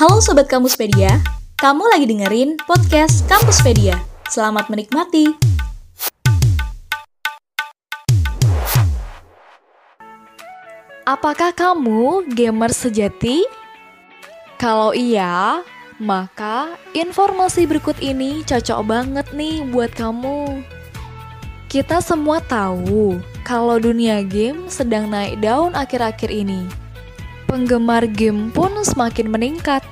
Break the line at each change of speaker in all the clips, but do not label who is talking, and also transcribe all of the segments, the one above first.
Halo Sobat Kampuspedia, kamu lagi dengerin podcast Kampuspedia. Selamat menikmati.
Apakah kamu gamer sejati? Kalau iya, maka informasi berikut ini cocok banget nih buat kamu. Kita semua tahu kalau dunia game sedang naik daun akhir-akhir ini. Penggemar game pun semakin meningkat.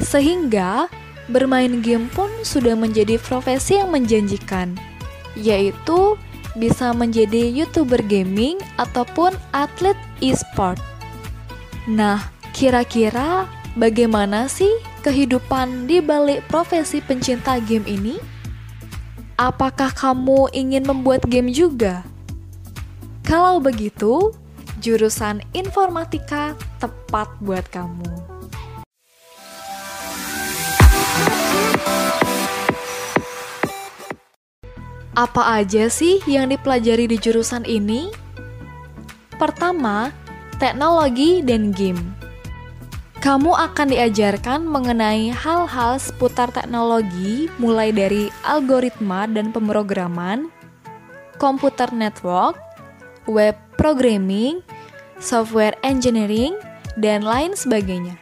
Sehingga bermain game pun sudah menjadi profesi yang menjanjikan, yaitu bisa menjadi YouTuber gaming ataupun atlet e-sport. Nah, kira-kira bagaimana sih kehidupan di balik profesi pencinta game ini? Apakah kamu ingin membuat game juga? Kalau begitu, jurusan informatika tepat buat kamu. Apa aja sih yang dipelajari di jurusan ini? Pertama, teknologi dan game. Kamu akan diajarkan mengenai hal-hal seputar teknologi, mulai dari algoritma dan pemrograman, komputer network, web programming, software engineering, dan lain sebagainya.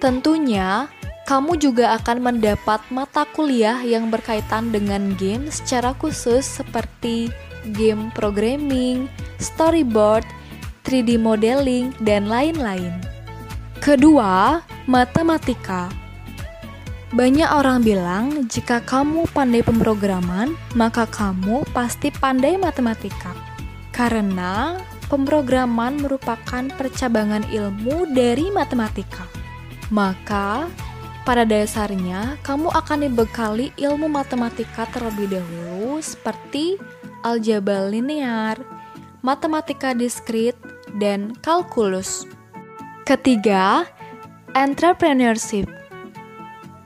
Tentunya, kamu juga akan mendapat mata kuliah yang berkaitan dengan game secara khusus seperti game programming, storyboard, 3D modeling, dan lain-lain. Kedua, matematika. Banyak orang bilang jika kamu pandai pemrograman, maka kamu pasti pandai matematika. Karena pemrograman merupakan percabangan ilmu dari matematika. Maka, pada dasarnya kamu akan dibekali ilmu matematika terlebih dahulu seperti aljabar linear, matematika diskrit, dan kalkulus. Ketiga, entrepreneurship.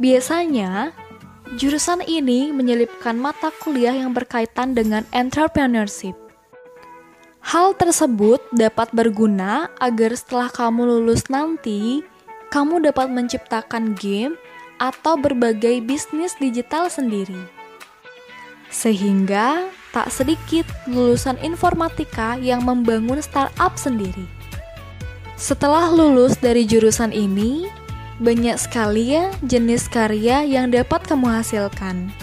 Biasanya, jurusan ini menyelipkan mata kuliah yang berkaitan dengan entrepreneurship. Hal tersebut dapat berguna agar setelah kamu lulus nanti, kamu dapat menciptakan game atau berbagai bisnis digital sendiri. Sehingga tak sedikit lulusan informatika yang membangun startup sendiri. Setelah lulus dari jurusan ini, banyak sekali ya jenis karya yang dapat kamu hasilkan.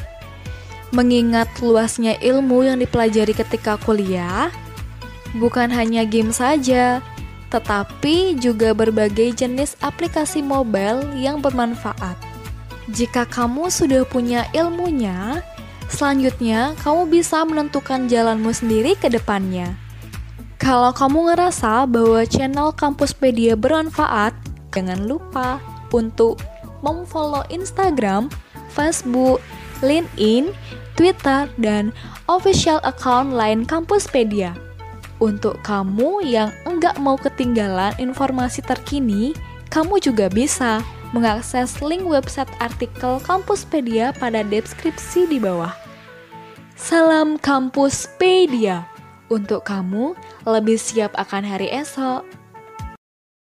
Mengingat luasnya ilmu yang dipelajari ketika kuliah, bukan hanya game saja, tetapi juga berbagai jenis aplikasi mobile yang bermanfaat. Jika kamu sudah punya ilmunya, selanjutnya kamu bisa menentukan jalanmu sendiri ke depannya. Kalau kamu ngerasa bahwa channel Kampuspedia bermanfaat, jangan lupa untuk memfollow Instagram, Facebook, LinkedIn, Twitter, dan official account lain Kampuspedia. Untuk kamu yang enggak mau ketinggalan informasi terkini, kamu juga bisa mengakses link website artikel Kampuspedia pada deskripsi di bawah. Salam Kampuspedia! Untuk kamu lebih siap akan hari esok.